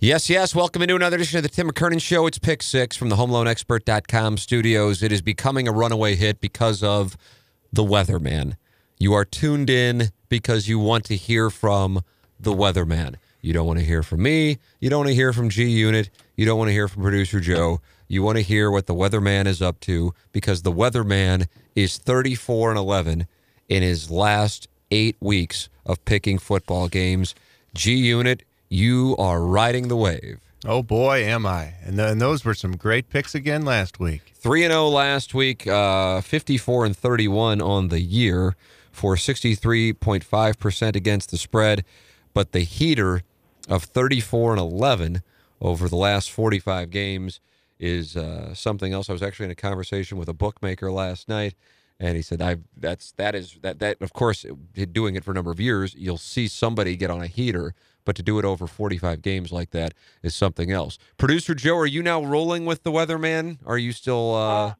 Yes, yes. Welcome into another edition of the Tim McKernan Show. It's Pick Six from the HomeLoanExpert.com studios. It is becoming a runaway hit because of the weatherman. You are tuned in because you want to hear from the weatherman. You don't want to hear from me. You don't want to hear from G Unit. You don't want to hear from producer Joe. You want to hear what the weatherman is up to because the weatherman is 34 and 11 in his last eight weeks of picking football games. G Unit, you are riding the wave. Oh boy, am I! And, th- and those were some great picks again last week. Three and zero last week, uh, fifty-four and thirty-one on the year for sixty-three point five percent against the spread, but the heater of thirty-four and eleven over the last forty-five games is uh, something else. I was actually in a conversation with a bookmaker last night, and he said, "I that's that is that that of course doing it for a number of years, you'll see somebody get on a heater." But to do it over 45 games like that is something else. Producer Joe, are you now rolling with the weatherman? Are you still? Uh...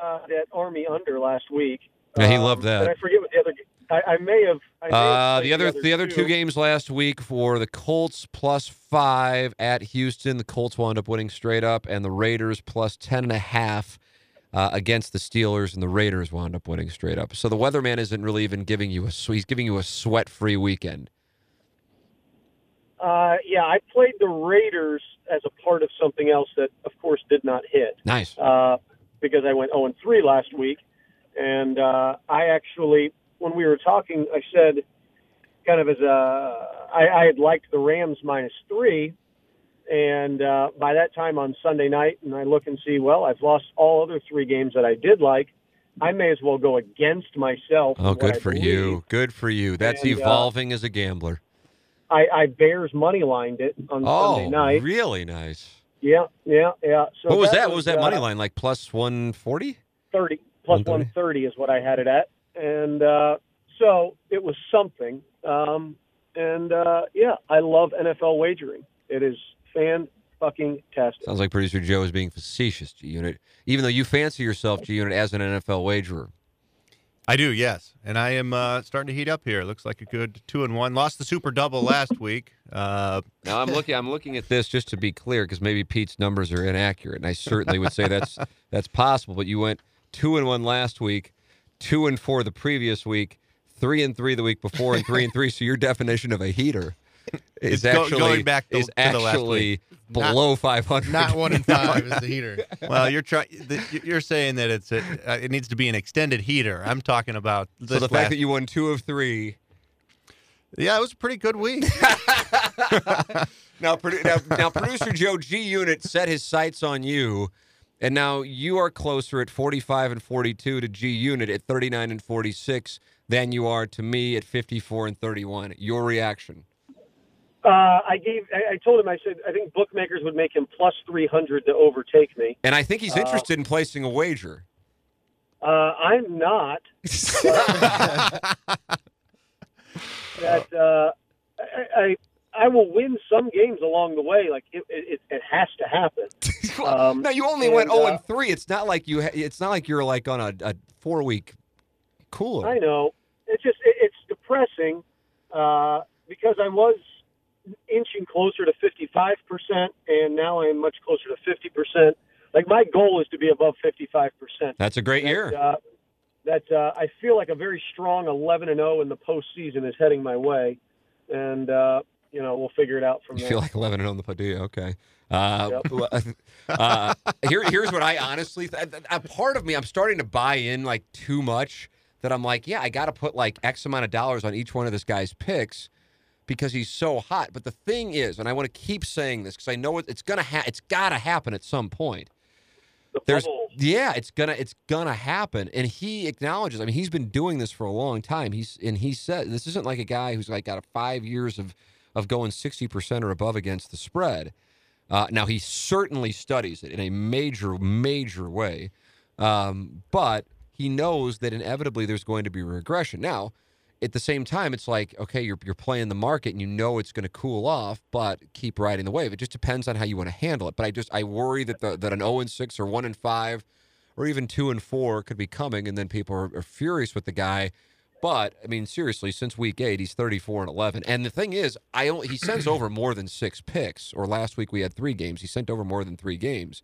Uh, that Army under last week. Yeah, he Um, loved that. And I forget what the other. I, I may have. I may have Uh, played the other the other two games last week for the Colts plus five at Houston. The Colts wound up winning straight up, and the Raiders plus ten and a half uh, against the Steelers, and the Raiders wound up winning straight up. So the weatherman isn't really even giving you a he's giving you a sweat free weekend. Uh, yeah, I played the Raiders as a part of something else that, of course, did not hit. Nice. Uh, because I went 0 and 3 last week, and uh, I actually, when we were talking, I said, kind of as a, I, I had liked the Rams minus three, and uh, by that time on Sunday night, and I look and see, well, I've lost all other three games that I did like. I may as well go against myself. Oh, good for you. Good for you. That's And, uh, evolving as a gambler. I, I Bears money lined it on Oh, Sunday night. really nice. Yeah, yeah, yeah. So what was that? What was that uh, money line like? Plus one forty? Thirty plus 130? one thirty is what I had it at, and uh, so it was something. Um, and uh, yeah, I love NFL wagering. It is fan fucking tastic. Sounds like producer Joe is being facetious, G Unit. Even though you fancy yourself, G Unit, as an NFL wagerer. I do, yes, and I am uh, starting to heat up here. Looks like a good two and one. Lost the super double last week. Uh, Now I'm looking. I'm looking at this just to be clear, because maybe Pete's numbers are inaccurate, and I certainly would say that's that's possible. But you went two and one last week, two and four the previous week, three and three the week before, and three and three. So your definition of a heater is It's go- actually going back to- is to the last actually week. below 500. Not one in five is the heater. well, you're trying. You're saying that it's a, uh, it needs to be an extended heater. I'm talking about So this the fact that you won two of three. yeah, it was a pretty good week. Now, produ- now, now, producer Joe G Unit set his sights on you, and now you are closer at 45 and 42 to G Unit at 39 and 46 than you are to me at 54 and 31. Your reaction? Uh, I gave. I, I told him. I said I think bookmakers would make him plus three hundred to overtake me. And I think he's Uh, interested in placing a wager. Uh, I'm not. that uh, I, I I will win some games along the way. Like it, it, it has to happen. Um, no, you only went and, 0 uh, and 3. It's not like you. Ha- it's not like you're like on a, a four week cooler. I know. It's just it, it's depressing uh, because I was inching closer to 55 percent, and now I'm much closer to 50 percent. Like my goal is to be above 55 percent. That's a great year. Uh, that uh, I feel like a very strong 11 and 0 in the postseason is heading my way, and uh, you know we'll figure it out from You there. feel like 11 and 0 in the Padilla. Okay. Uh, uh, here, here's what I honestly, th- a part of me, I'm starting to buy in like too much that I'm like, yeah, I got to put like X amount of dollars on each one of this guy's picks because he's so hot. But the thing is, and I want to keep saying this because I know it's gonna, ha- it's got to happen at some point. The There's, yeah, it's gonna, it's gonna happen, and he acknowledges. I mean, he's been doing this for a long time. He's and he said this isn't like a guy who's like got a five years of of going 60% or above against the spread. Uh, now, he certainly studies it in a major, major way, um, but he knows that inevitably there's going to be regression. Now, at the same time, it's like, okay, you're, you're playing the market and you know it's going to cool off, but keep riding the wave. It just depends on how you want to handle it. But I just, I worry that the, that an 0 and 6 or 1 and 5 or even 2 and 4 could be coming, and then people are, are furious with the guy. But I mean, seriously, since week eight, he's 34 and 11. And the thing is, I only, he sends over more than six picks. Or last week we had three games. He sent over more than three games.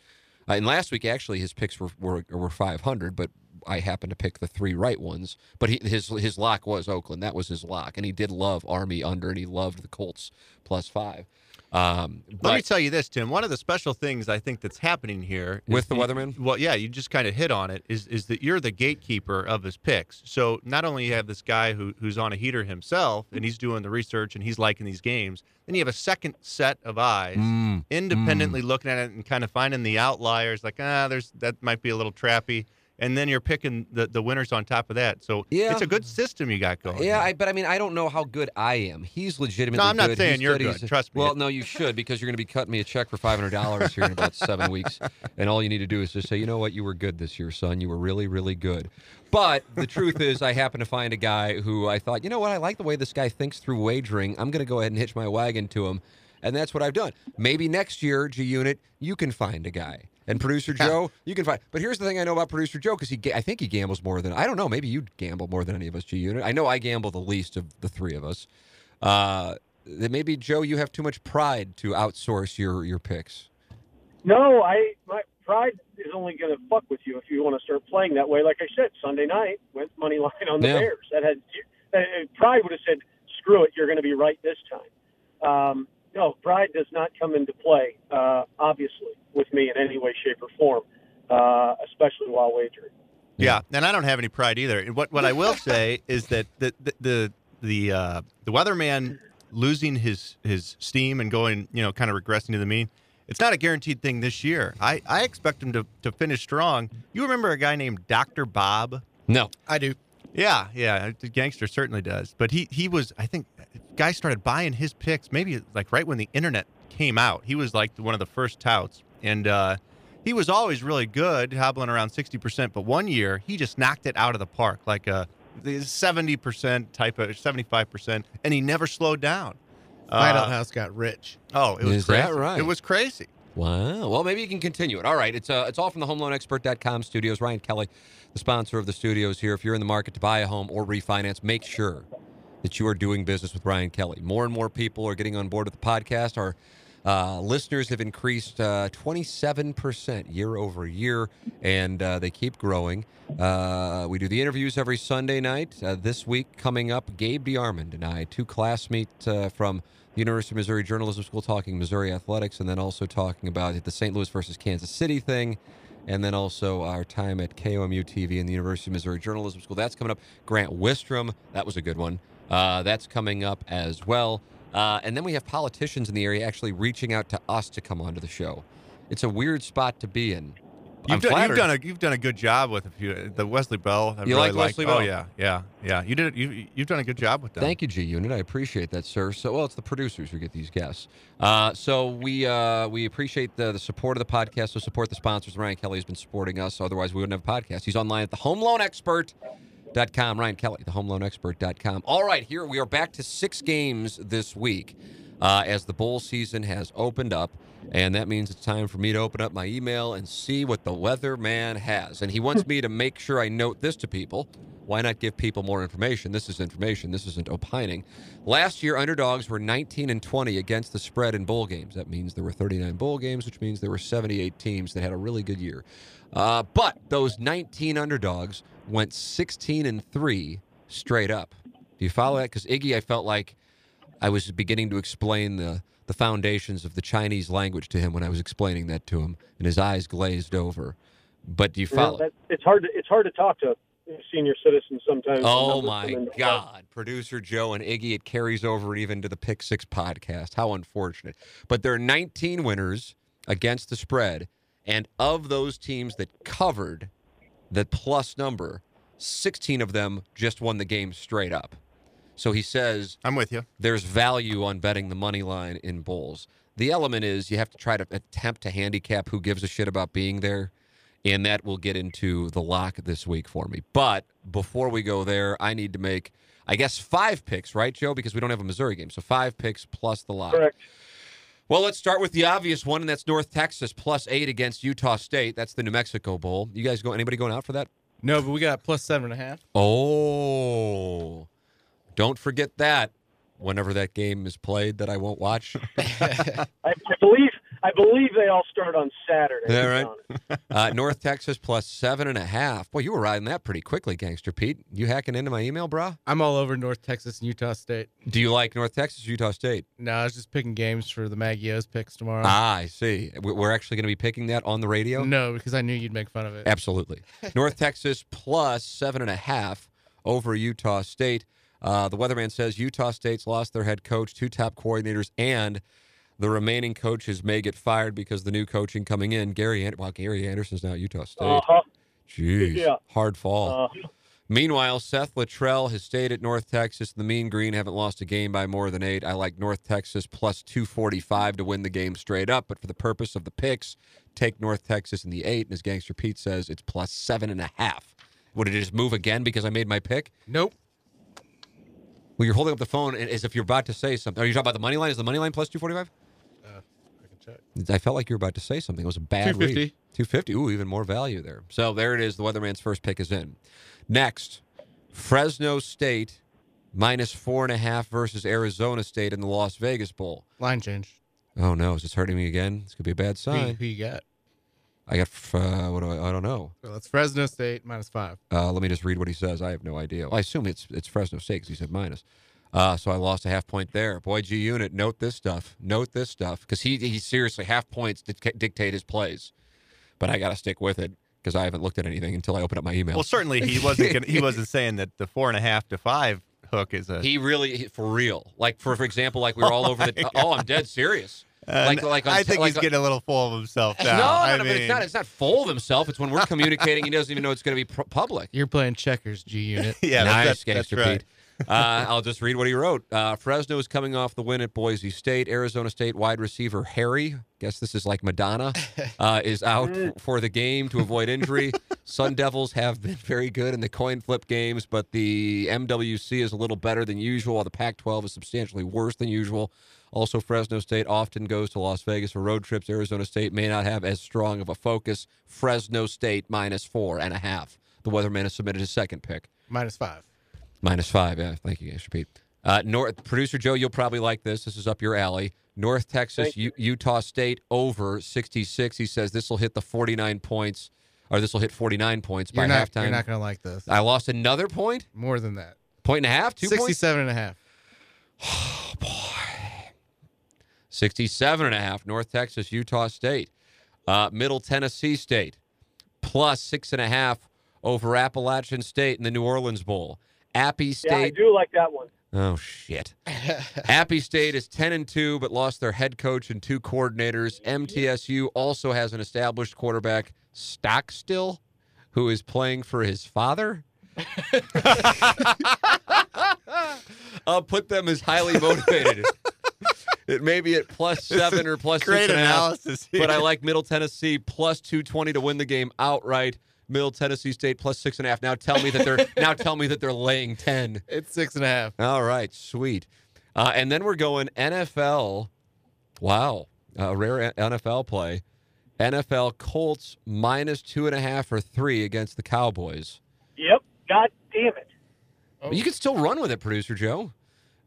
Uh, and last week, actually, his picks were, were were 500, but I happened to pick the three right ones. But he, his his lock was Oakland. That was his lock, and he did love Army under, and he loved the Colts plus five. Um, Let me tell you this, Tim. One of the special things I think that's happening here With the you- weatherman? Well, yeah, you just kind of hit on it. Is is that you're the gatekeeper of his picks? So not only you have this guy who who's on a heater himself and he's doing the research and he's liking these games, then you have a second set of eyes Mm, independently looking at it and kind of finding the outliers. Like ah, there's that might be a little trappy. And then you're picking the, the winners on top of that. So Yeah. it's a good system you got going. Yeah. I, but I mean, I don't know how good I am. He's legitimately. No, I'm not good. saying He you're studies- good. Trust me. Well, no, you should because you're going to be cutting me a check for five hundred dollars here in about seven weeks, and all you need to do is just say, you know what, you were good this year, son. You were really, really good. But the truth is, I happen to find a guy who I thought, you know what, I like the way this guy thinks through wagering. I'm going to go ahead and hitch my wagon to him, and that's what I've done. Maybe next year, G Unit, you can find a guy. And producer Joe, you can find. But here's the thing I know about producer Joe because he, I think he gambles more than I don't know. Maybe you gamble more than any of us, G Unit. I know I gamble the least of the three of us. Uh, that maybe Joe, you have too much pride to outsource your your picks. No, I my pride is only going to fuck with you if you want to start playing that way. Like I said, Sunday night went money line on the Yeah. Bears. That had uh, pride would have said, "Screw it, you're going to be right this time." Um, no, pride does not come into play, uh, obviously, with me in any way, shape, or form, uh, especially while wagering. Yeah, and I don't have any pride either. And What what I will say is that the the the the, uh, the weatherman losing his his steam and going, you know, kind of regressing to the mean. It's not a guaranteed thing this year. I, I expect him to, to finish strong. You remember a guy named Dr. Bob? No, I do. Yeah, yeah, the gangster certainly does. But he he was, I think, guys started buying his picks maybe like right when the internet came out. He was like one of the first touts, and uh, he was always really good, hobbling around sixty percent. But one year he just knocked it out of the park, like a seventy percent type of seventy five percent, and he never slowed down. Hideout Uh, House got rich. oh, it was Is crazy. that right? It was crazy. Wow. Well, maybe you can continue it. All right. It's uh, it's all from the HomeLoanExpert.com studios. Ryan Kelly, the sponsor of the studios here. If you're in the market to buy a home or refinance, make sure that you are doing business with Ryan Kelly. More and more people are getting on board with the podcast. Our uh, listeners have increased uh, 27% year over year, and uh, they keep growing. Uh, we do the interviews every Sunday night. Uh, this week, coming up, Gabe DeArmond and I, two classmates uh, from the University of Missouri Journalism School, talking Missouri athletics, and then also talking about the St. Louis versus Kansas City thing. And then also our time at KOMU TV and the University of Missouri Journalism School. That's coming up. Grant Wistrom, that was a good one. Uh, that's coming up as well. Uh, and then we have politicians in the area actually reaching out to us to come onto the show. It's a weird spot to be in. I'm You've done, you've done a you've done a good job with a few the Wesley Bell. I You really like Wesley Oh Bell? yeah, yeah, yeah. You did you you've done a good job with that. Thank you, G Unit. I appreciate that, sir. So, well, it's the producers who get these guests. Uh, so we uh, we appreciate the, the support of the podcast. So support the sponsors. Ryan Kelly has been supporting us. Otherwise, we wouldn't have a podcast. He's online at the Home Loan Expert.com. Ryan Kelly, the Home Loan Expert.com. All right, here we are back to six games this week uh, as the bowl season has opened up. And that means it's time for me to open up my email and see what the weatherman has. And he wants me to make sure I note this to people. Why not give people more information? This is information. This isn't opining. Last year, underdogs were 19 and 20 against the spread in bowl games. That means there were 39 bowl games, which means there were 78 teams that had a really good year. Uh, but those 19 underdogs went 16 and 3 straight up. Do you follow that? Because Iggy, I felt like I was beginning to explain the, the foundations of the Chinese language to him when I was explaining that to him, and his eyes glazed over. But do you You know, follow? that, it's hard to it's hard to talk to senior citizens sometimes. Oh my come into. God. Producer Joe and Iggy, it carries over even to the Pick Six podcast. How unfortunate. But there are 19 winners against the spread. And of those teams that covered the plus number, 16 of them just won the game straight up. So he says I'm with you. there's value on betting the money line in bowls. The element is you have to try to attempt to handicap who gives a shit about being there, and that will get into the lock this week for me. But before we go there, I need to make, I guess, five picks, right, Joe? Because we don't have a Missouri game, so five picks plus the lock. Correct. Well, let's start with the obvious one, and that's North Texas plus eight against Utah State. That's the New Mexico Bowl. You guys go? Anybody going out for that? No, but we got plus seven and a half. Oh, don't forget that. Whenever that game is played, that I won't watch. I, I believe I believe they all start on Saturday. Yeah, to be right. Uh, North Texas plus seven and a half. Boy, you were riding that pretty quickly, Gangster Pete. You hacking into my email, brah? I'm all over North Texas and Utah State. Do you like North Texas, or Utah State? No, I was just picking games for the Maggios picks tomorrow. Ah, I see. We- We're actually going to be picking that on the radio. No, because I knew you'd make fun of it. Absolutely. North Texas plus seven and a half over Utah State. Uh, the weatherman says Utah State's lost their head coach, two top coordinators, and the remaining coaches may get fired because the new coaching coming in. Gary, An- well, Gary Andersen's now at Utah State. Uh-huh. Jeez, Yeah. hard fall. Uh, Meanwhile, Seth Littrell has stayed at North Texas. The Mean Green haven't lost a game by more than eight. I like North Texas plus 245 to win the game straight up. But for the purpose of the picks, take North Texas in the eight. And as Gangster Pete says, it's plus seven and a half. Would it just move again because I made my pick? Nope. Well, you're holding up the phone as if you're about to say something. Are you talking about the money line? Is the money line plus 245? I check. I felt like you were about to say something. It was a bad 250. read. 250. Ooh, even more value there. So there it is. The Weatherman's first pick is in. Next, Fresno State minus four and a half versus Arizona State in the Las Vegas Bowl. Line change. Oh no, is this hurting me again? This could be a bad Who, sign. who you got? I got uh, what do I? I don't know. So that's Fresno State minus five. Uh, let me just read what he says. I have no idea. Well, I assume it's it's Fresno State because he said minus. Uh, so I lost a half point there. Boy, G Unit, note this stuff. Note this stuff because he he seriously half points dic- dictate his plays, but I got to stick with it because I haven't looked at anything until I open up my email. Well, certainly he wasn't gonna, he wasn't saying that the four and a half to five hook is a. he really for real. Like for for example, like we were all over the. Oh, I'm dead serious. and like like I think like he's getting a little full of himself now. no, I no, but mean, it's not. It's not full of himself. It's when we're communicating, he doesn't even know it's going to be pr- public. You're playing checkers, G Unit. yeah, nice, that's, that's, gangster that's right. Pete. Uh, I'll just read what he wrote. Uh, Fresno is coming off the win at Boise State. Arizona State wide receiver Harry, guess this is like Madonna, uh, is out for the game to avoid injury. Sun Devils have been very good in the coin flip games, but the MWC is a little better than usual, while the Pac 12 is substantially worse than usual. Also, Fresno State often goes to Las Vegas for road trips. Arizona State may not have as strong of a focus. Fresno State minus four and a half. The weatherman has submitted his second pick. Minus five. Minus five, yeah. Thank you, Gangster Pete. Uh, North producer Joe, you'll probably like this. This is up your alley. North Texas, U- Utah State over 66. He says this will hit the 49 points, or this will hit 49 points by You're not, halftime. you're not going to like this. I lost another point, More than that. point and a half, two points. 67 and a half. 67 and a half. North Texas, Utah State, uh, Middle Tennessee State, plus six and a half over Appalachian State in the New Orleans Bowl. Appy yeah, I do like that one. Oh shit. Appy State is 10 and 2 but lost their head coach and two coordinators. MTSU also has an established quarterback, Stockstill, who is playing for his father. I'll put them as highly motivated. it may be at plus seven or plus Great six and a half, analysis. Here. but I like Middle Tennessee plus two twenty to win the game outright. Middle Tennessee State plus six and a half. Now tell me that they're now tell me that they're laying ten. It's six and a half. All right, sweet. Uh, and then we're going NFL. Wow, a rare NFL play. NFL Colts minus two and a half or three against the Cowboys. Yep. God damn it. Oh. You can still run with it, producer Joe.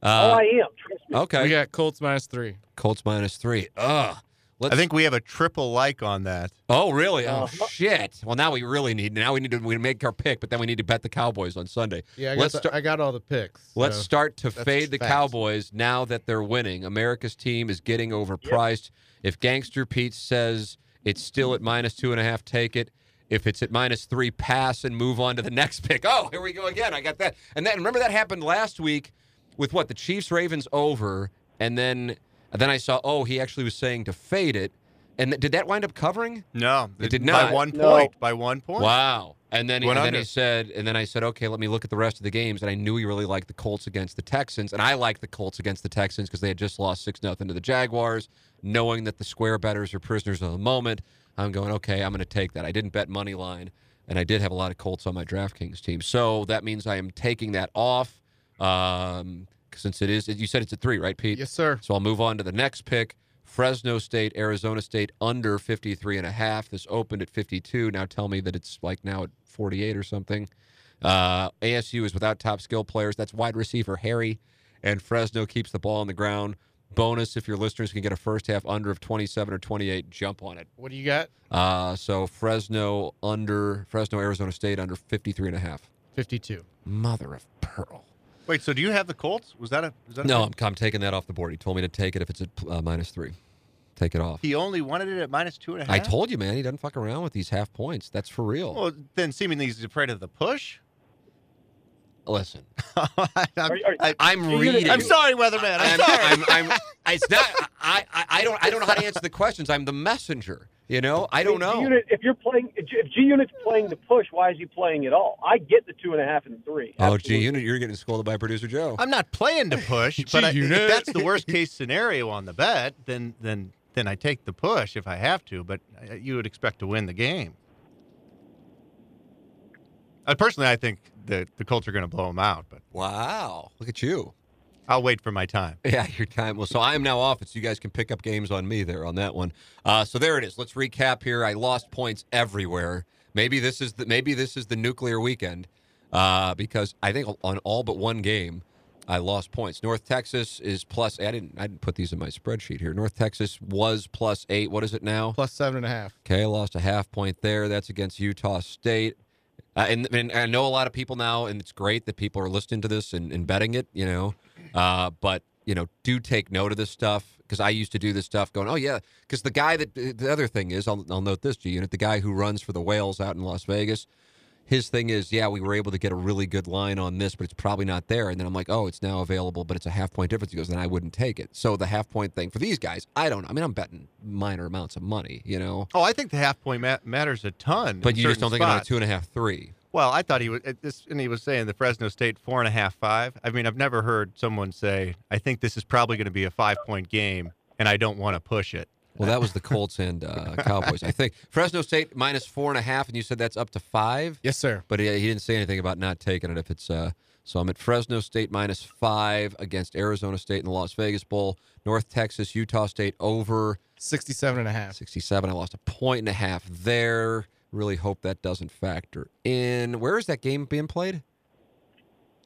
oh, Uh, I am. Trust me. okay, We got Colts minus three. Colts minus three. Ugh. Let's, I think we have a triple like on that. Oh, really? Oh, Uh-huh. shit. Well, now we really need. Now we need to we make our pick, but then we need to bet the Cowboys on Sunday. Yeah, I got, Let's the- start- I got all the picks. Let's so- start to fade the facts. Cowboys now that they're winning. America's team is getting overpriced. If Gangster Pete says it's still at minus two and a half, take it. If it's at minus three, pass and move on to the next pick. Oh, here we go again. I got that. And then remember that happened last week with what the Chiefs Ravens over, and then then I saw oh he actually was saying to fade it, and th- did that wind up covering? No, It did not. By not. one No. point. By one point. Wow. And then, he, and then he said, and then I said, okay, let me look at the rest of the games. And I knew he really liked the Colts against the Texans, and I liked the Colts against the Texans because they had just lost six nothing to the Jaguars. Knowing that the square betters are prisoners of the moment, I'm going, okay, I'm going to take that. I didn't bet money line, and I did have a lot of Colts on my DraftKings team, so that means I am taking that off. Um, since it is, you said it's at three, right, Pete? Yes, sir. So I'll move on to the next pick. Fresno State, Arizona State under 53 and a half. This opened at 52. Now tell me that it's like now at 48 or something. Uh, ASU is without top skill players. That's wide receiver Harry, and Fresno keeps the ball on the ground. Bonus if your listeners can get a first half under of 27 or 28, jump on it. What do you got? Uh, so Fresno under Fresno Arizona State under 53 and a half. 52. Mother of pearl. Wait, so do you have the Colts? Was that a? Was that a No, I'm, I'm taking that off the board. He told me to take it if it's at uh, minus three. Take it off. He only wanted it at minus two and a half. I told you, man, he doesn't fuck around with these half points. That's for real. Well, then seemingly he's afraid of the push. Listen, I'm, Are- are- I, I'm So you're gonna- reading. I'm sorry, weatherman. I'm, I'm, sorry. I'm, I'm, it's not. I, I, I don't. I don't know how to answer the questions. I'm the messenger. You know. I don't G know. Unit, if you're playing, if G Unit's playing the push, why is he playing at all? I get the two and a half and three. Oh, Absolutely. gee, unit, you're getting scolded by producer Joe. I'm not playing to push, but I, if that's the worst case scenario on the bet, then then then I take the push if I have to. But uh, you would expect to win the game. Uh, personally, I think the the Colts are going to blow them out, but Wow, look at you. I'll wait for my time. Yeah, your time. Well, so I am now off it, so you guys can pick up games on me there on that one. Uh, so there it is. Let's recap here. I lost points everywhere. Maybe this is the maybe this is the nuclear weekend uh, because I think on all but one game I lost points. North Texas is plus. I didn't I didn't put these in my spreadsheet here. North Texas was plus eight. What is it now? Plus seven and a half. Okay, I lost a half point there. That's against Utah State. Uh, and, and I know a lot of people now, and it's great that people are listening to this and, and betting it, you know. Uh, but, you know, do take note of this stuff because I used to do this stuff going, oh, yeah. Because the guy that, the other thing is, I'll, I'll note this, G Unit, the guy who runs for the Whales out in Las Vegas, his thing is, yeah, we were able to get a really good line on this, but it's probably not there. And then I'm like, oh, it's now available, but it's a half point difference. He goes, then I wouldn't take it. So the half point thing for these guys, I don't know. I mean, I'm betting minor amounts of money, you know. Oh, I think the half point ma- matters a ton. But you just don't certain think about a two and a half, three. Well, I thought he was at this, and he was saying the Fresno State four and a half, five. I mean, I've never heard someone say, "I think this is probably going to be a five point game, and I don't want to push it." Well, that was the Colts and uh, Cowboys, I think. Fresno State minus four and a half, and you said that's up to five. Yes, sir. But he, he didn't say anything about not taking it if it's. Uh, so I'm at Fresno State minus five against Arizona State in the Las Vegas Bowl. North Texas, Utah State over 67 and a half. 67. I lost a point and a half there. Really hope that doesn't factor in. Where is that game being played?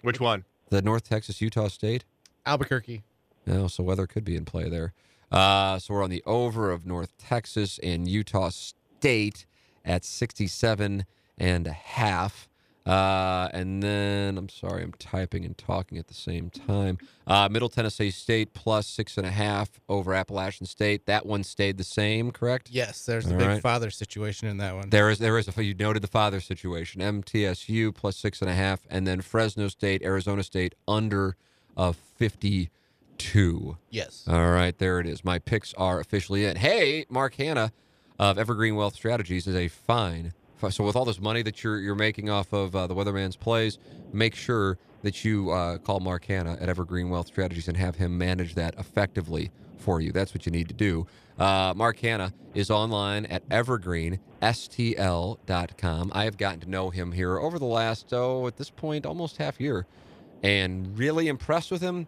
Which one? The North Texas Utah State. Albuquerque. No, so weather could be in play there. Uh, so we're on the over of North Texas and Utah State at 67 and a half. Uh, and then, I'm sorry, I'm typing and talking at the same time. Uh, Middle Tennessee State plus six and a half over Appalachian State. That one stayed the same, correct? Yes, there's the All big right. father situation in that one. There is, there is a, you noted the father situation. MTSU plus six and a half, and then Fresno State, Arizona State under of 52. yes. All right, there it is. My picks are officially in. Hey, Mark Hanna of Evergreen Wealth Strategies is a fine. So with all this money that you're you're making off of uh, the Weatherman's plays, make sure that you uh, call Mark Hanna at Evergreen Wealth Strategies and have him manage that effectively for you. That's what you need to do. Uh, Mark Hanna is online at evergreenstl.com. I have gotten to know him here over the last, oh, at this point, almost half year, and really impressed with him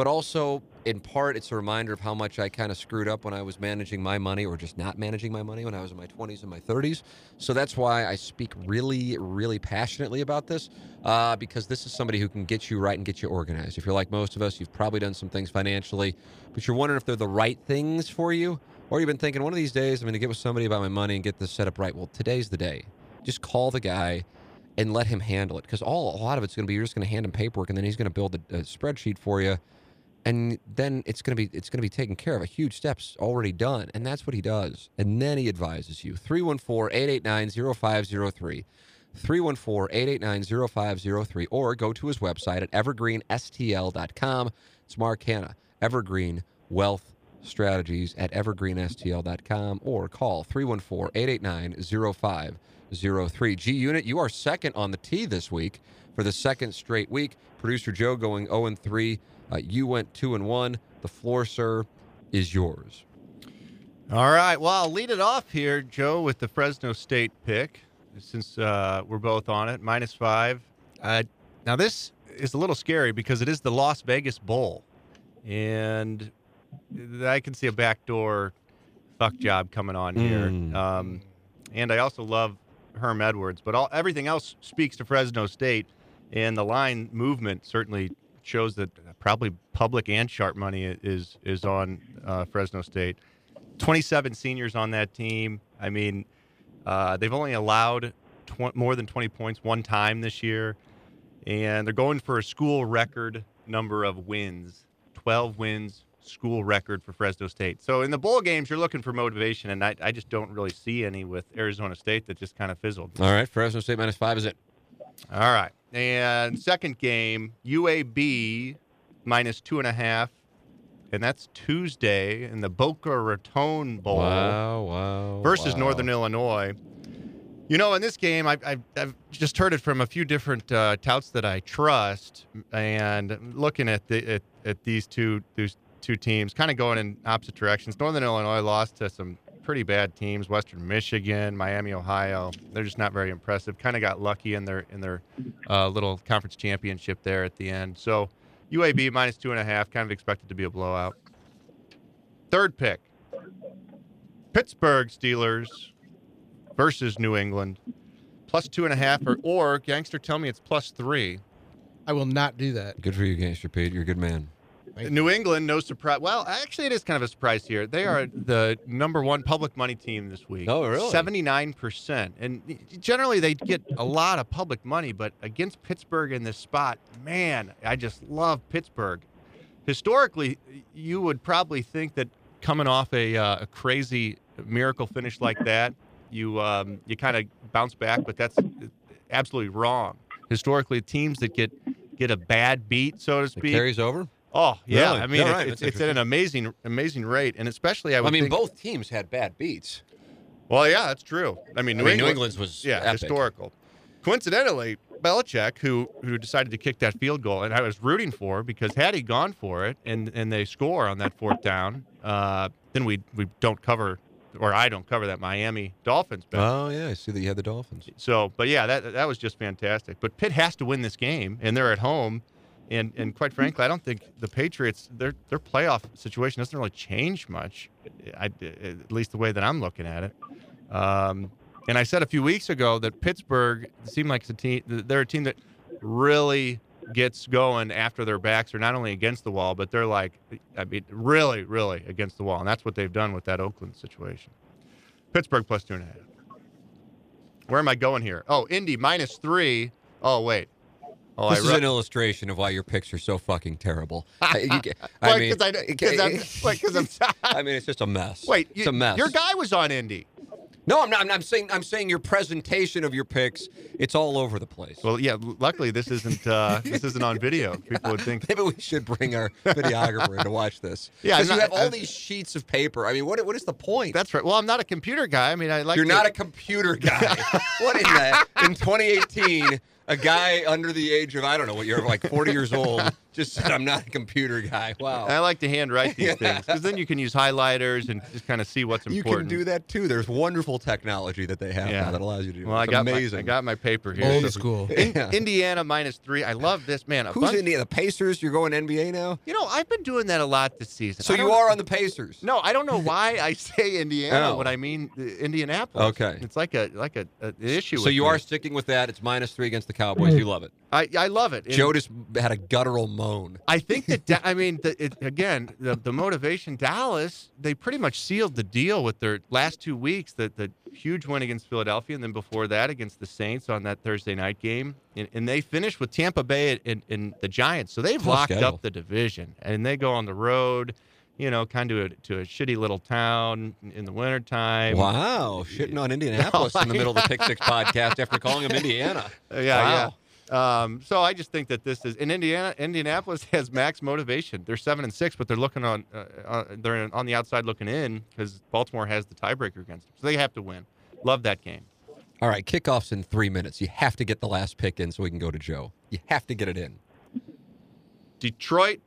but also in part it's a reminder of how much I kind of screwed up when I was managing my money or just not managing my money when I was in my 20s and my 30s. So that's why I speak really, really passionately about this uh, because this is somebody who can get you right and get you organized. If you're like most of us, you've probably done some things financially, but you're wondering if they're the right things for you, or you've been thinking one of these days I'm going to get with somebody about my money and get this set up right. Well, today's the day. Just call the guy and let him handle it because all a lot of it's going to be you're just going to hand him paperwork and then he's going to build a, a spreadsheet for you and then it's going to be it's going to be taken care of a huge steps already done and that's what he does and then he advises you 314-889-0503 314-889-0503 or go to his website at evergreenstl.com it's mark hanna evergreen wealth strategies at evergreenstl.com or call 314 889 0503. G Unit, you are second on the tee this week for the second straight week. Producer Joe going 0 and 3. Uh, you went 2 and 1. The floor, sir, is yours. All right. Well, I'll lead it off here, Joe, with the Fresno State pick, since uh, we're both on it, minus five. Uh, now, this is a little scary because it is the Las Vegas Bowl, and I can see a backdoor fuck job coming on here. Mm. Um, and I also love Herm Edwards, but all everything else speaks to Fresno State, and the line movement certainly shows that probably public and sharp money is is on uh, Fresno State. 27 seniors on that team. I mean, uh, they've only allowed tw- more than 20 points one time this year, and they're going for a school record number of wins 12 wins, school record for Fresno State. So in the bowl games, you're looking for motivation, and I, I just don't really see any with Arizona State that just kind of fizzled. All right, Fresno State minus five is it. All right. And second game, UAB minus two and a half. And that's Tuesday in the Boca Raton Bowl Wow, wow. versus wow. Northern Illinois. You know, in this game, I've, I've, I've just heard it from a few different uh, touts that I trust, and looking at the at, at these two these two teams, kind of going in opposite directions. Northern Illinois lost to some pretty bad teams: Western Michigan, Miami, Ohio. They're just not very impressive. Kind of got lucky in their in their uh, little conference championship there at the end. So UAB minus two and a half, kind of expected to be a blowout. Third pick, Pittsburgh Steelers versus New England, plus two and a half, or, or gangster, tell me it's plus three. I will not do that. Good for you, Gangster Pete. You're a good man. New England, no surprise. Well, actually, it is kind of a surprise here. They are the number one public money team this week. Oh, really? Seventy-nine percent, and generally they get a lot of public money, but against Pittsburgh in this spot, man, I just love Pittsburgh. Historically, you would probably think that coming off a, uh, a crazy miracle finish like that, you um, you kind of bounce back, but that's absolutely wrong. Historically, teams that get get a bad beat, so to It speak, carries over. Oh yeah, Really? I mean Yeah, it's, right. it's, it's at an amazing amazing rate, and especially I I, mean, think- both teams had bad beats. Well, yeah, that's true. I mean, New, I mean, New England, England's was yeah epic. historical. Coincidentally, Belichick, who who decided to kick that field goal, and I was rooting for because had he gone for it and and they score on that fourth down, uh, then we we don't cover, or I don't cover that Miami Dolphins bet. Oh yeah, I see that you had the Dolphins. So, but yeah, that that was just fantastic. But Pitt has to win this game, and they're at home. And and quite frankly, I don't think the Patriots their their playoff situation doesn't really change much, I, at least the way that I'm looking at it. Um, and I said a few weeks ago that Pittsburgh seemed like a team. They're a team that really gets going after their backs are not only against the wall, but they're like, I mean, really, really against the wall, and that's what they've done with that Oakland situation. Pittsburgh plus two and a half. Where am I going here? Oh, Indy minus three. Oh wait. Oh, this I is wrote- an illustration of why your picks are so fucking terrible. I, you mean, 'cause 'cause I'm, it- I'm, I mean, it's just a mess. wait, it's a mess. Your guy was on Indy. No, I'm not. I'm saying. I'm saying your presentation of your picks. It's all over the place. Well, yeah. Luckily, this isn't uh, this isn't on video. People would think. Maybe we should bring our videographer in to watch this. Yeah, because you have all I'm- these sheets of paper. I mean, what what is the point? That's right. Well, I'm not a computer guy. I mean, I like. You're to- not a computer guy. what in that? In 2018, a guy under the age of I don't know what you're like 40 years old just said I'm not a computer guy. Wow. I like to handwrite these things because then you can use highlighters and just kind of see what's important. you can do that too. There's wonderful technology that they have Yeah. now that allows you to do. Well, it. I got amazing. my I got my paper here. Old So- school. In- Yeah. Indiana minus three. I love this man. A Who's bunch- in the, the Pacers? You're going NBA now. You know, I've been doing that a lot this season. So you are on the Pacers. No, I don't know why I say Indiana Oh. when I mean uh, Indianapolis. Okay. it's like a like a, a an issue. So with you me. are sticking with that. It's minus three against the Cowboys. You love it. I I love it. And Joe just had a guttural moan. I think that Da- I mean the, it, again the the motivation Dallas they pretty much sealed the deal with their last two weeks the the huge win against Philadelphia and then before that against the Saints on that Thursday night game and, and they finished with Tampa Bay and, and the Giants so they've Tough locked schedule. up the division and they go on the road you know kind of to a, to a shitty little town in the wintertime Wow, shitting on Indianapolis in the middle of the Pick Six podcast after calling them Indiana. Yeah Wow. Um, so I just think that this is in Indiana. Indianapolis has max motivation. They're seven and six, but they're looking on. Uh, uh, they're on the outside looking in because Baltimore has the tiebreaker against them, so they have to win. Love that game. All right, kickoffs in three minutes. You have to get the last pick in so we can go to Joe. You have to get it in. Detroit,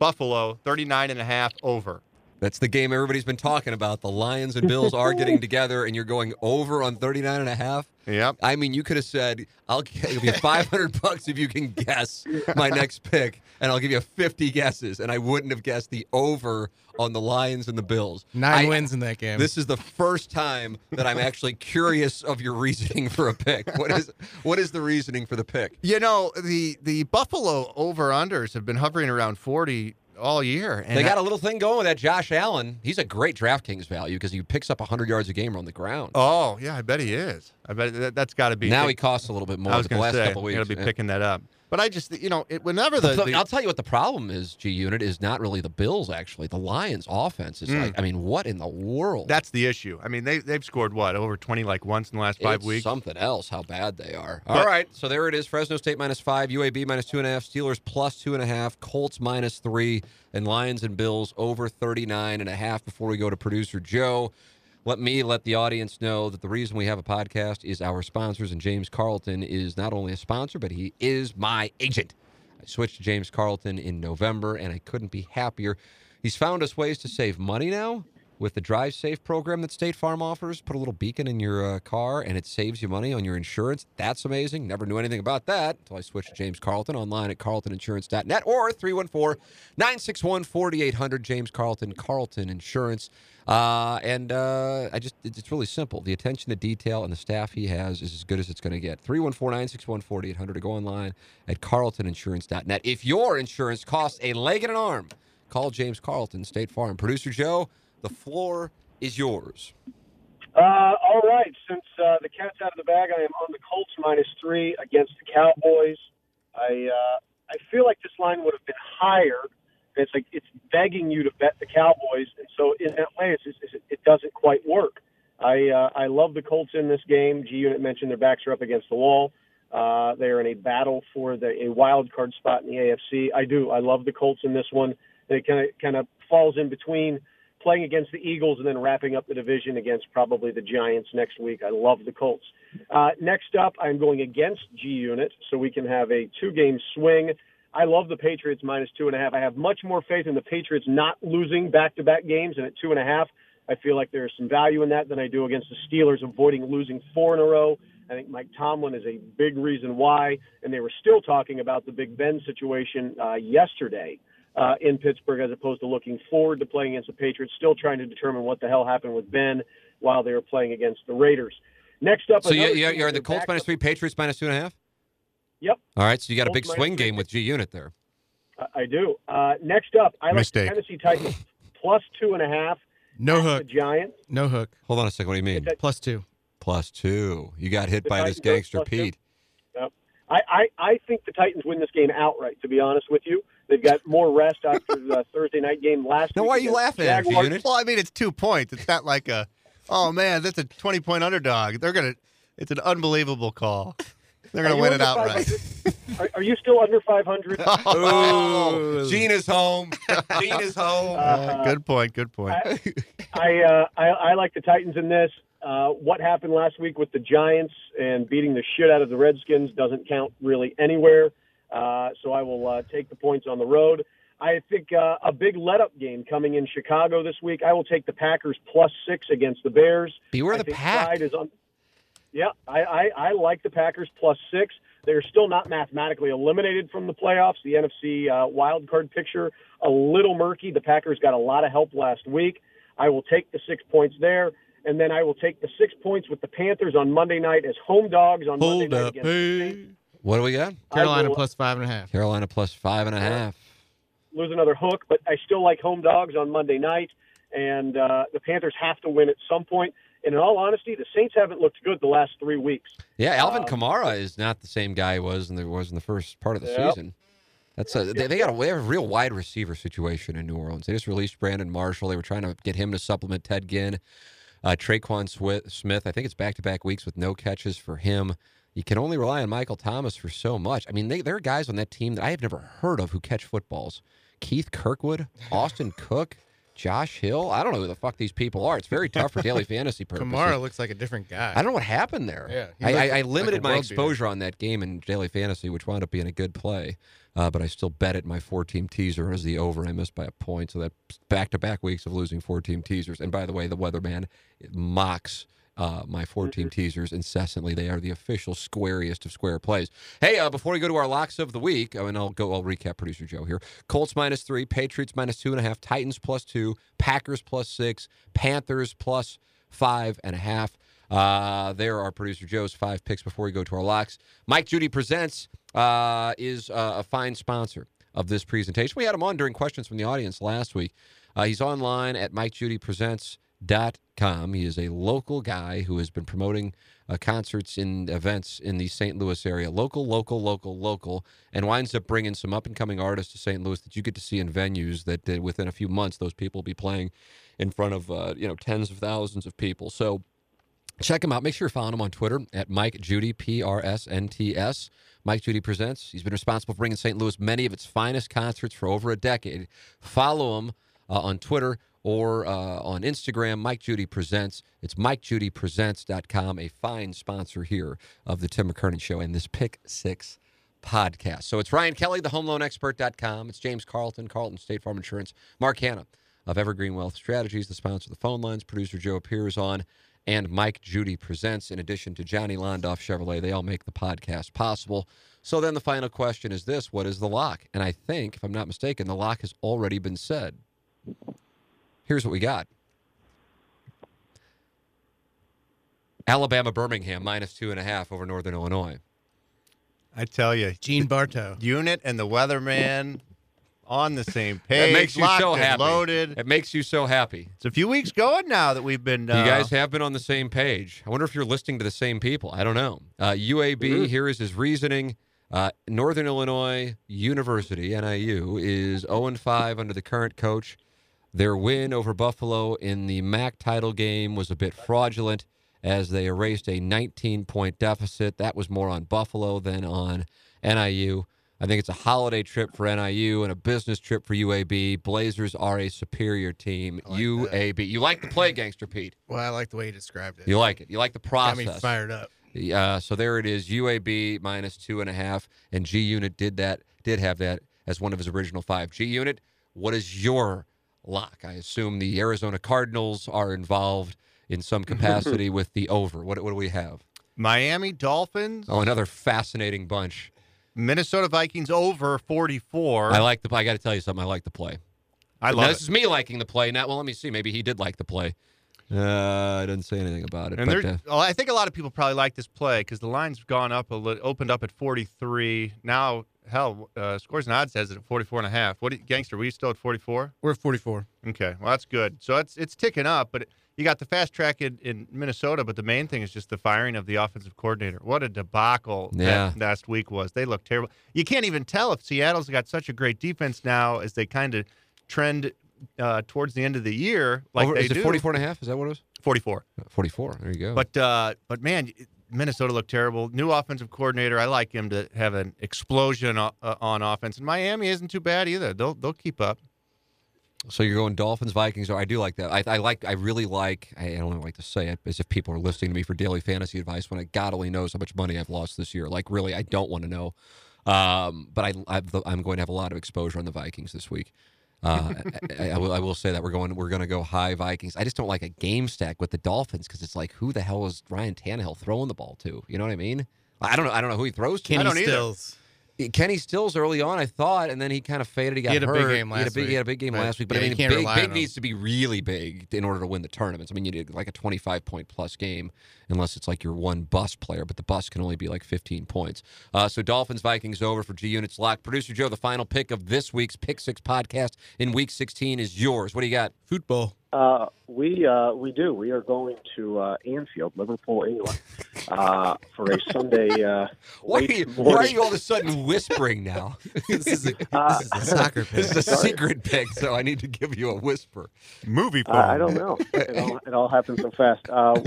Buffalo, 39 and a half over. That's the game everybody's been talking about. The Lions and Bills are getting together, and you're going over on 39 and a half. Yep. I mean, you could have said, "I'll give you 500 bucks if you can guess my next pick," and I'll give you 50 guesses, and I wouldn't have guessed the over on the Lions and the Bills. Nine I- wins in that game. This is the first time that I'm actually curious of your reasoning for a pick. What is what is the reasoning for the pick? You know the the Buffalo over unders have been hovering around 40 all year. And They got I- a little thing going with that Josh Allen. He's a great DraftKings value because he picks up 100 yards a game on the ground. Oh yeah, I bet he is. I bet that, that's got to be. now he costs a little bit more I was the going last to say, couple weeks. Got to be yeah. picking that up. But I just, you know, it, whenever the, the- I'll tell you what the problem is. G Unit is not really the Bills. Actually, the Lions' offense is Mm. like. I mean, what in the world? that's the issue. I mean, they they've scored what over 20 like once in the last five It's weeks. Something else. How bad they are. But- All right, so there it is. Fresno State minus five, UAB minus two and a half, Steelers plus two and a half, Colts minus three, and Lions and Bills over 39 and a half. Before we go to producer Joe, let me let the audience know that the reason we have a podcast is our sponsors, and James Carlton is not only a sponsor, but he is my agent. I switched to James Carlton in November, and I couldn't be happier. He's found us ways to save money now with the Drive Safe program that State Farm offers. Put a little beacon in your uh, car, and it saves you money on your insurance. That's amazing. Never knew anything about that until I switched to James Carlton online at carltoninsurance.net or 314 961 4800. James Carlton, Carlton Insurance. Uh, and uh, I just, it's really simple. The attention to detail and the staff he has is as good as it's going to get. 314 961 4800 to go online at carltoninsurance.net. If your insurance costs a leg and an arm, call James Carlton, State Farm. Producer Joe, the floor is yours. Uh, all right. Since uh, the cat's out of the bag, I am on the Colts minus three against the Cowboys. I uh, I feel like this line would have been higher. It's like it's begging you to bet the Cowboys, and so in that way, it's, it's, it doesn't quite work. I uh, I love the Colts in this game. G Unit mentioned their backs are up against the wall. Uh, they are in a battle for the a wild card spot in the AFC. I do. I love the Colts in this one. It kind of kind of falls in between playing against the Eagles and then wrapping up the division against probably the Giants next week. I love the Colts. Uh, next up, I'm going against G Unit, so we can have a two game swing. I love the Patriots minus two and a half. I have much more faith in the Patriots not losing back to back games, and at two and a half, I feel like there's some value in that than I do against the Steelers avoiding losing four in a row. I think Mike Tomlin is a big reason why, and they were still talking about the Big Ben situation uh, yesterday uh, in Pittsburgh as opposed to looking forward to playing against the Patriots, still trying to determine what the hell happened with Ben while they were playing against the Raiders. Next up, So you, another you, team you're with the Colts backs three, Patriots minus two and a half? Yep. All right, so you got a big swing three. game with G Unit there. I- I do. Uh, next up, I like Mistake. the Tennessee Titans plus two and a half. no hook. The Giants. No hook. Hold on a second. What do you mean? It's Plus two. Plus two. You got hit The by this Titans are gangster plus two. Pete. I, I, I think the Titans win this game outright. To be honest with you, they've got more rest after the Thursday night game last. Now, week why are you laughing at it, Well, I mean, it's two points. It's not like a, oh man, that's a 20 point underdog. They're gonna. It's an unbelievable call. They're gonna win it outright. Are, are you still under 500? Oh, is home. Gene is home. Uh, good point. Good point. I, uh, I I like the Titans in this. Uh, what happened last week with the Giants and beating the shit out of the Redskins doesn't count really anywhere. Uh, so I will uh, take the points on the road. I think uh, a big let-up game coming in Chicago this week. I will take the Packers plus six against the Bears. Beware I the pack. Pride is on. Yeah, I, I, I like the Packers plus six. They're still not mathematically eliminated from the playoffs. The NFC uh, wild card picture a little murky. The Packers got a lot of help last week. I will take the six points there, and then I will take the six points with the Panthers on Monday night as home dogs on Monday Hold night up. against the Saints. Hey. What do we got? Carolina will- plus five and a half. Carolina plus five and a half. lose another hook, but I still like home dogs on Monday night, and uh, the Panthers have to win at some point. And in all honesty, the Saints haven't looked good the last three weeks. Yeah, Alvin Um, Kamara is not the same guy he was in the was in the first part of the Yep. season. That's a, they, they got a, they have a real wide receiver situation in New Orleans. They just released Brandon Marshall. They were trying to get him to supplement Ted Ginn. Uh, Tre'Quan Smith, I think it's back to back weeks with no catches for him. You can only rely on Michael Thomas for so much. I mean, they, there are guys on that team that I have never heard of who catch footballs. Keith Kirkwood, Austin Cook, Josh Hill. I don't know who the fuck these people are. It's very tough for daily fantasy purposes. Kamara looks like a different guy. I don't know what happened there. Yeah, I, I, I limited a my world beater. exposure on that game in daily fantasy, which wound up being a good play. Uh, but I still bet it my four team teaser as the over. I missed by a point, so that back to back weeks of losing four team teasers. And by the way, the weatherman mocks uh, my four team teasers incessantly. They are the official squariest of square plays. Hey, uh, before we go to our locks of the week, oh, and I'll go. I'll recap producer Joe here. Colts minus three, Patriots minus two and a half, Titans plus two, Packers plus six, Panthers plus five and a half. Uh, there are producer Joe's five picks before we go to our locks. Mike Judy Presents uh, is uh, a fine sponsor of this presentation. We had him on during questions from the audience last week. Uh, he's online at MikeJudyPresents.com. He is a local guy who has been promoting uh, concerts and events in the St. Louis area. Local, local, local, local, and winds up bringing some up and coming artists to St. Louis that you get to see in venues that uh, within a few months those people will be playing in front of uh, you know tens of thousands of people. So check him out. Make sure you're following him on Twitter at Mike Judy P R S N T S. Mike Judy presents. He's been responsible for bringing St. Louis many of its finest concerts for over a decade. Follow him uh, on Twitter or uh, on Instagram. Mike Judy presents. It's MikeJudyPresents.com, a fine sponsor here of the Tim McKernan Show and this Pick Six podcast. So it's Ryan Kelly, the HomeLoanExpert.com. It's James Carlton, Carlton State Farm Insurance. Mark Hanna of Evergreen Wealth Strategies, the sponsor of the phone lines. Producer Joe appears on and Mike Judy presents, in addition to Johnny Londoff Chevrolet. They all make the podcast possible. So then the final question is this What is the lock? And I think, if I'm not mistaken, the lock has already been said. Here's what we got Alabama Birmingham minus two and a half over Northern Illinois. I tell you, Gene Bartow. unit and the weatherman on the same page. It makes you so happy. Loaded. It makes you so happy. It's a few weeks going now that we've been. Uh, You guys have been on the same page. I wonder if you're listening to the same people. I don't know. Uh, UAB, here is his reasoning. Uh, Northern Illinois University, NIU, is 0 and 5 under the current coach. Their win over Buffalo in the MAC title game was a bit fraudulent as they erased a 19 point deficit. That was more on Buffalo than on NIU. I think it's a holiday trip for NIU and a business trip for UAB. Blazers are a superior team. Like UAB. You like the play, Gangster Pete. Well, I like the way he described it. You like it. You like the process. Got me fired up. Uh, so there it is. UAB minus two and a half, and G Unit did that. Did have that as one of his original five. G Unit, what is your lock? I assume the Arizona Cardinals are involved in some capacity with the over. What, what do we have? Miami Dolphins, Oh, another fascinating bunch. Minnesota Vikings over 44. I like the. I got to tell you something. I like the play. I Now, love this it. is me liking the play. Now, well, let me see. Maybe he did like the play. Uh, I didn't say anything about it. And but, uh, well, I think a lot of people probably like this play because the line's gone up a little, opened up at 43. Now, hell, uh, scores and odds says it at 44 and a half. What, you- gangster? Were you still at 44? We're at 44. Okay, well that's good. So it's it's ticking up, but you got the fast track in, in Minnesota. But the main thing is just the firing of the offensive coordinator. What a debacle Yeah. that last week was. They look terrible. You can't even tell if Seattle's got such a great defense now as they kind of trend uh, towards the end of the year, like over, they is it do. 44 and a half? Is that what it was? 44. 44. There you go. But uh, but man, Minnesota looked terrible. New offensive coordinator. I like him to have an explosion o- uh, on offense. And Miami isn't too bad either. They'll they'll keep up. So you're going Dolphins, Vikings. Or I do like that. I, I like. I really like. I don't like to say it, as if people are listening to me for daily fantasy advice. When I God only knows how much money I've lost this year. Like really, I don't want to know. Um, but I, I've, I'm going to have a lot of exposure on the Vikings this week. Uh, I, I, will, I will say that we're going. We're going to go high Vikings. I just don't like a game stack with the Dolphins because it's like, who the hell is Ryan Tannehill throwing the ball to? You know what I mean? I don't know. I don't know who he throws to. Kenny don't either. Stills. Kenny Stills early on, I thought, and then he kind of faded. He got He had a hurt. big game he, had a last big, he week. had a big game Right. last week, but Yeah, I mean, can't big, big needs to be really big in order to win the tournaments. I mean, you need like a 25 point plus game, unless it's like your one bus player, but the bus can only be like 15 points. Uh, so Dolphins Vikings over for G Units lock. Producer Joe, the final pick of this week's Pick Six podcast in Week 16 is yours. What do you got? Football. Uh, we uh, we do. We are going to uh, Anfield, Liverpool, England, uh, for a Sunday. Uh, Why are, you, why are you all of a sudden whispering now? this, is a, Uh, this is a soccer this is a Sorry. secret pick, so I need to give you a whisper. Movie. I, I don't know. It all, it all happened so fast. Uh,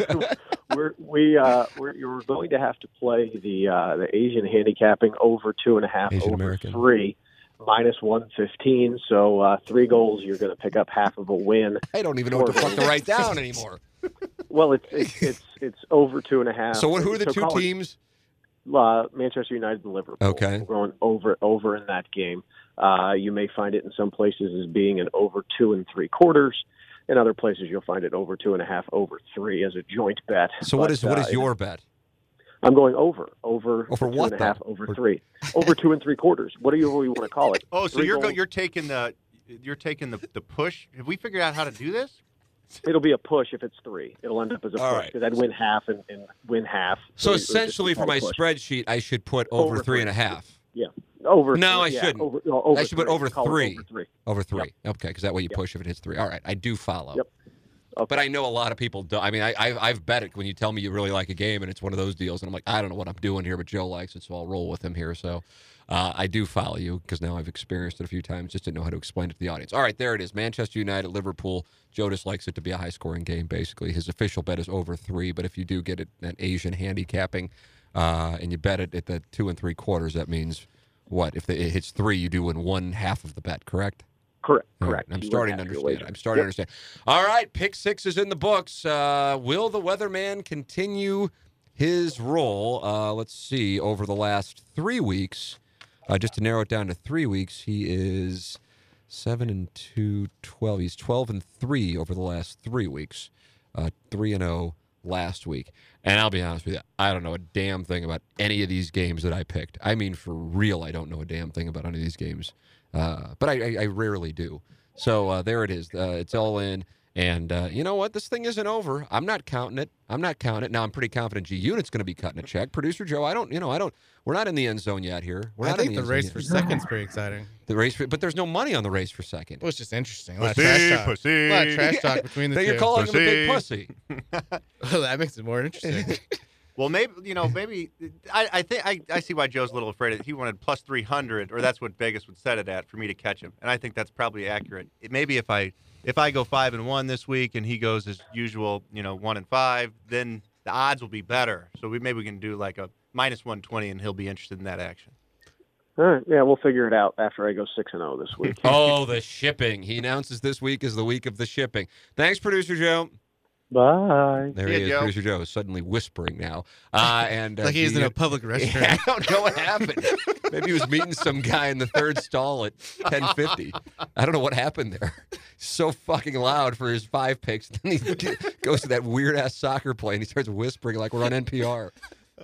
we're we uh, we're you're going to have to play the uh, the Asian handicapping over two and a half Asian over American. three minus one fifteen. So uh, three goals, you're going to pick up half of a win. I don't even know what the fuck to write down anymore. Well, it's it's it's, it's over two and a half. So what? Who are the two call it, teams? Uh, Manchester United and Liverpool. Okay. We're going over over in that game. Uh, you may find it in some places as being an over two and three quarters. In other places, you'll find it over two and a half, over three as a joint bet. So what But, is what is uh, your bet? I'm going over, over Over two what, and a half, over three, over two and three quarters. What do you, what do you want to call it? Oh, so Three you're go, you're taking the you're taking the the push. Have we figured out how to do this? It'll be a push if it's three. It'll end up as a All push right. because I'd win half and, and win half. So it would just essentially, for my push. spreadsheet, I should put over, Over three three. and a half. yeah, over. No, I yeah, shouldn't. Over, no, over I should put three. over three. Over three. Over three. Okay, because that way you Yep. push if it hits three. All right, I do follow. Yep. Okay. But I know a lot of people don't. I mean, I, I, I've bet it when you tell me you really like a game, and it's one of those deals, and I'm like, I don't know what I'm doing here, but Joe likes it, so I'll roll with him here. So uh, I do follow you because now I've experienced it a few times, just didn't know how to explain it to the audience. All right, there it is. Manchester United, Liverpool. Joe just likes it to be a high scoring game, basically. His official bet is over three, but if you do get it at Asian handicapping uh, and you bet it at the two and three quarters, that means what? If it hits three, you do win one half of the bet, correct? Correct. All right, Correct. I'm starting to win half your understand. I'm starting Yep. to understand. All right, pick six is in the books. Uh, will the weatherman continue his roll? Uh, let's see. Over the last three weeks, uh, just to narrow it down to three weeks, he is seven and two, 12. He's 12 and three over the last three weeks, uh, three and zero last week. And I'll be honest with you, I don't know a damn thing about any of these games that I picked. I mean, for real, I don't know a damn thing about any of these games. Uh, but I, I, I rarely do. So uh, there it is. Uh, it's all in. And uh, you know what? This thing isn't over. I'm not counting it. I'm not counting it. Now I'm pretty confident G Unit's going to be cutting a check. Producer Joe, I don't. You know, I don't. We're not in the end zone yet here. We're I not in think the end race for yet. second's pretty exciting. the race, for, but there's no money on the race for second. It was just interesting. A lot of Pussy, trash talk. pussy. A lot of trash talk between the Then you're two. calling him a big pussy. that makes it more interesting. Well, maybe you know, maybe I, I think I, I see why Joe's a little afraid. Of, he wanted plus three hundred, or that's what Vegas would set it at for me to catch him, and I think that's probably accurate. It, maybe if I if I go five and one this week, and he goes as usual, you know, one and five, then the odds will be better. So we maybe we can do like a minus one twenty, and he'll be interested in that action. All right. Yeah, we'll figure it out after I go six and zero this week. Oh, the shipping. He announces this week is the week of the shipping. Thanks, producer Joe. Bye. There See he is. Joe. Producer Joe is suddenly whispering now. Uh, and uh, like he's G in a Unit- public Yeah, restaurant. I don't know what happened. Maybe he was meeting some guy in the third stall at 10:50. I don't know what happened there. So fucking loud for his five picks. Then he goes to that weird ass soccer play and he starts whispering like we're on NPR.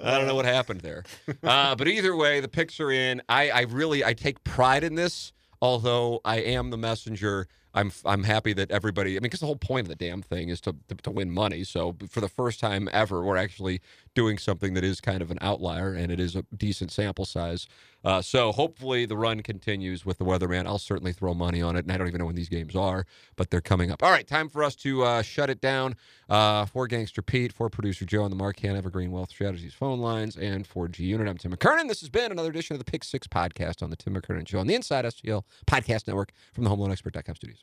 I don't know what happened there. Uh, but either way, the picks are in. I, I really I take pride in this, although I am the messenger. I'm I'm happy that everybody. I mean, because the whole point of the damn thing is to, to to win money. So for the first time ever, we're actually doing something that is kind of an outlier, and it is a decent sample size. Uh, so hopefully the run continues with the weatherman. I'll certainly throw money on it, and I don't even know when these games are, but they're coming up. All right, time for us to uh, shut it down. Uh, for Gangster Pete, for producer Joe on the Mark Hanna Evergreen Wealth Strategies phone lines, and for G Unit, I'm Tim McKernan. This has been another edition of the Pick Six podcast on the Tim McKernan Show on the Inside STL Podcast Network from the HomeLoanExpert.com studios.